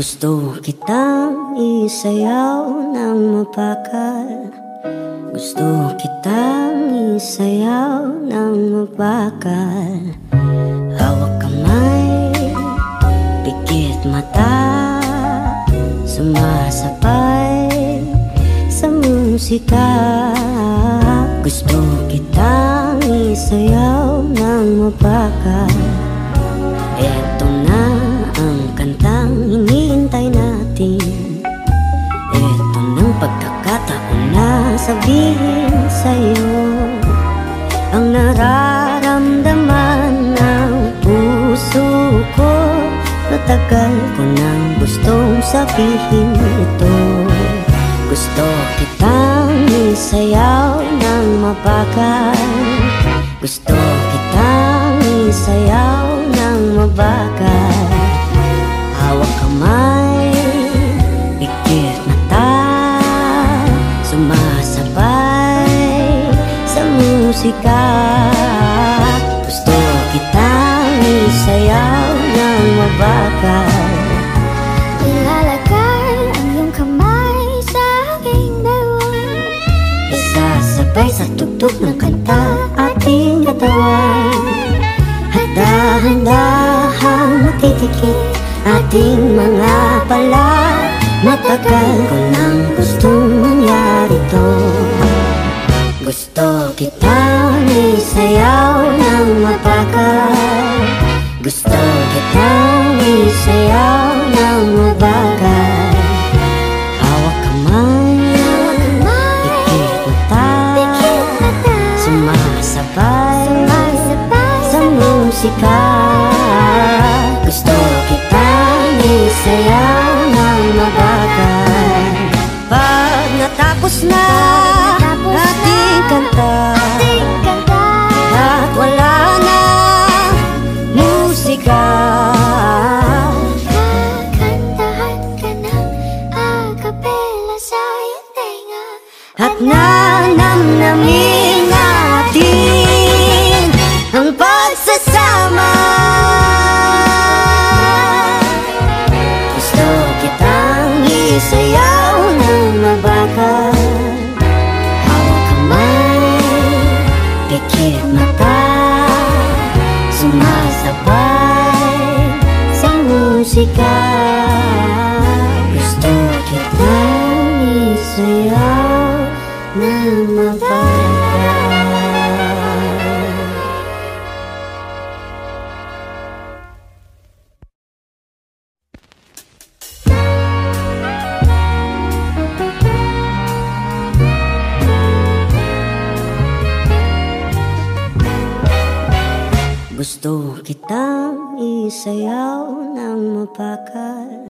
Gusto kitang isayaw ng mapakal. Gusto kitang isayaw ng mapakal. Hawak kamay, pikit mata. Sumasabay sa musika. Gusto kitang isayaw ng mapakal. Eto pagkakataon na sabihin sa'yo Ang nararamdaman ng puso ko. Matagal ko nang gustong sabihin ito. Gusto kitang isayaw ng mabagal. Gusto kitang isayaw ng mabagal musika Gusto kitang isayaw ng mabagal Ilalagay ang iyong kamay sa aking dalawa. Isasabay sa tugtog ng kanta ating katawan. At dahan-dahang matitikit ating mga pala. Matagal ko nang gustong mangyari to. Gusto kitang musika Gusto kitang isayaw ng mabagal Pag natapos na na ating kanta At wala na musika. Kakantahan ka ng acapella sa iyong tenga. At nanamnamin isayaw ng mabagal Hawak kamay, pikit mata. Sumasabay sa musika. Gusto kitang isayaw ng mabagal Gusto kitang isayaw ng mapakal